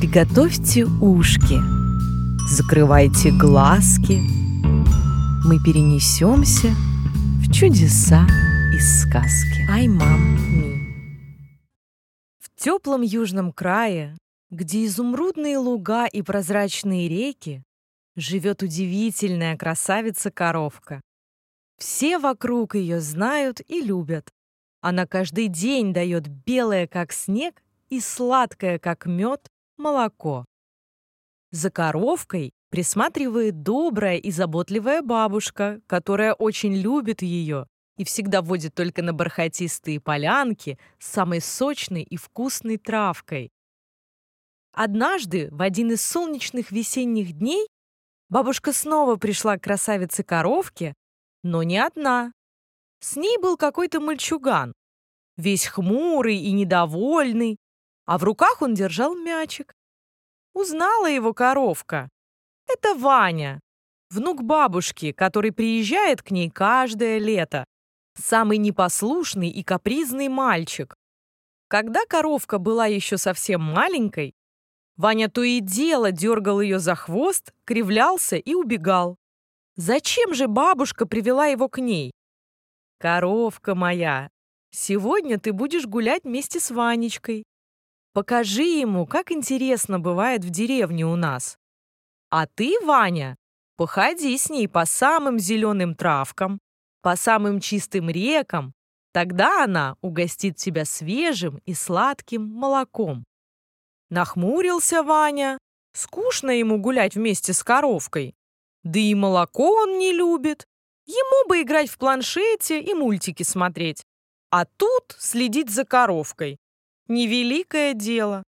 Приготовьте ушки, закрывайте глазки. Мы перенесемся в чудеса из сказки. Ай, мам, ми. В теплом южном крае, где изумрудные луга и прозрачные реки, живет удивительная красавица-коровка. Все вокруг ее знают и любят. Она каждый день дает белое, как снег, и сладкое, как мед, молоко. За коровкой присматривает добрая и заботливая бабушка, которая очень любит ее и всегда водит только на бархатистые полянки с самой сочной и вкусной травкой. Однажды, в один из солнечных весенних дней, бабушка снова пришла к красавице-коровке, но не одна. С ней был какой-то мальчуган, весь хмурый и недовольный, а в руках он держал мячик. Узнала его коровка. Это Ваня, внук бабушки, который приезжает к ней каждое лето. Самый непослушный и капризный мальчик. Когда коровка была еще совсем маленькой, Ваня то и дело дергал ее за хвост, кривлялся и убегал. Зачем же бабушка привела его к ней? «Коровка моя, сегодня ты будешь гулять вместе с Ванечкой. Покажи ему, как интересно бывает в деревне у нас. А ты, Ваня, походи с ней по самым зеленым травкам, по самым чистым рекам, тогда она угостит тебя свежим и сладким молоком. Нахмурился Ваня. Скучно ему гулять вместе с коровкой. Да и молоко он не любит. Ему бы играть в планшете и мультики смотреть. А тут следить за коровкой. Невеликое дело.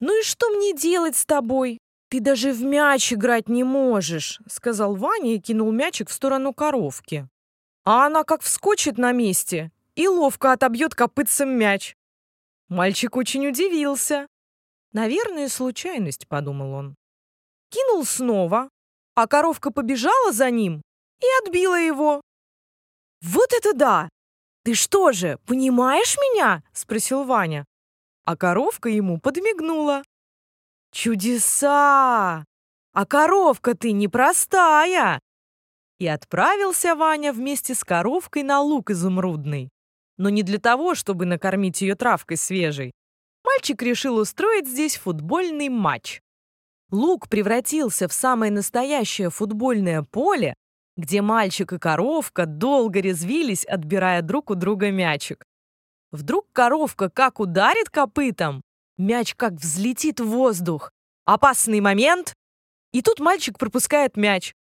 «Ну и что мне делать с тобой? Ты даже в мяч играть не можешь», — сказал Ваня и кинул мячик в сторону коровки. А она как вскочит на месте и ловко отобьет копытцем мяч. Мальчик очень удивился. «Наверное, случайность», — подумал он. Кинул снова, а коровка побежала за ним и отбила его. «Вот это да! Ты что же, понимаешь меня?» — спросил Ваня. А коровка ему подмигнула. «Чудеса! А коровка ты непростая!» И отправился Ваня вместе с коровкой на луг изумрудный. Но не для того, чтобы накормить ее травкой свежей, мальчик решил устроить здесь футбольный матч. Луг превратился в самое настоящее футбольное поле, где мальчик и коровка долго резвились, отбирая друг у друга мячик. Вдруг коровка как ударит копытом, мяч как взлетит в воздух. Опасный момент. И тут мальчик пропускает мяч.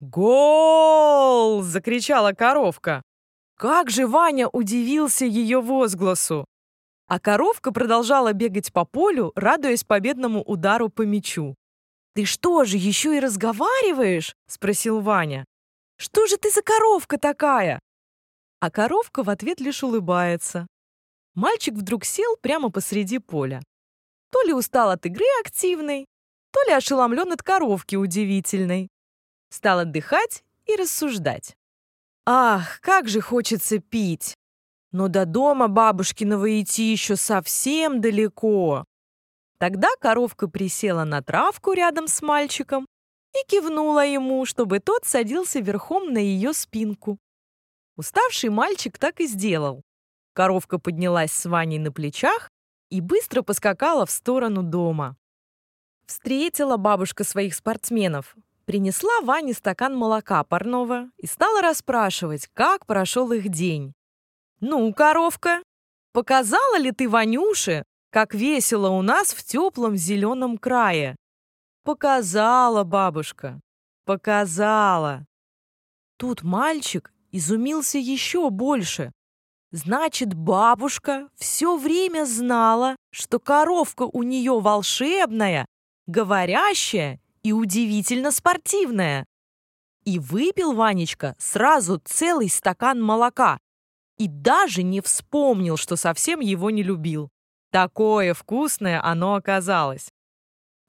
«Гол!» — закричала коровка. Как же Ваня удивился ее возгласу. А коровка продолжала бегать по полю, радуясь победному удару по мячу. «Ты что же, еще и разговариваешь?» — спросил Ваня. «Что же ты за коровка такая?» А коровка в ответ лишь улыбается. Мальчик вдруг сел прямо посреди поля. То ли устал от игры активной, то ли ошеломлен от коровки удивительной. Стал отдыхать и рассуждать. «Ах, как же хочется пить! Но до дома бабушкиного идти еще совсем далеко. Тогда коровка присела на травку рядом с мальчиком и кивнула ему, чтобы тот садился верхом на ее спинку. Уставший мальчик так и сделал. Коровка поднялась с Ваней на плечах и быстро поскакала в сторону дома. Встретила бабушка своих спортсменов, принесла Ване стакан молока парного и стала расспрашивать, как прошел их день. «Ну, коровка, показала ли ты Ванюше, как весело у нас в теплом зеленом крае?» «Показала, бабушка, показала». Тут мальчик изумился еще больше. Значит, бабушка все время знала, что коровка у нее волшебная, говорящая и удивительно спортивная. И выпил Ванечка сразу целый стакан молока, и даже не вспомнил, что совсем его не любил. Такое вкусное оно оказалось.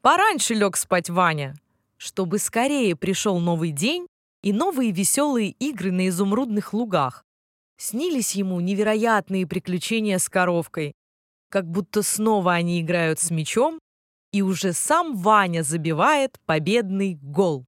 Пораньше лег спать Ваня, чтобы скорее пришел новый день и новые веселые игры на изумрудных лугах. Снились ему невероятные приключения с коровкой, как будто снова они играют с мечом и уже сам Ваня забивает победный гол.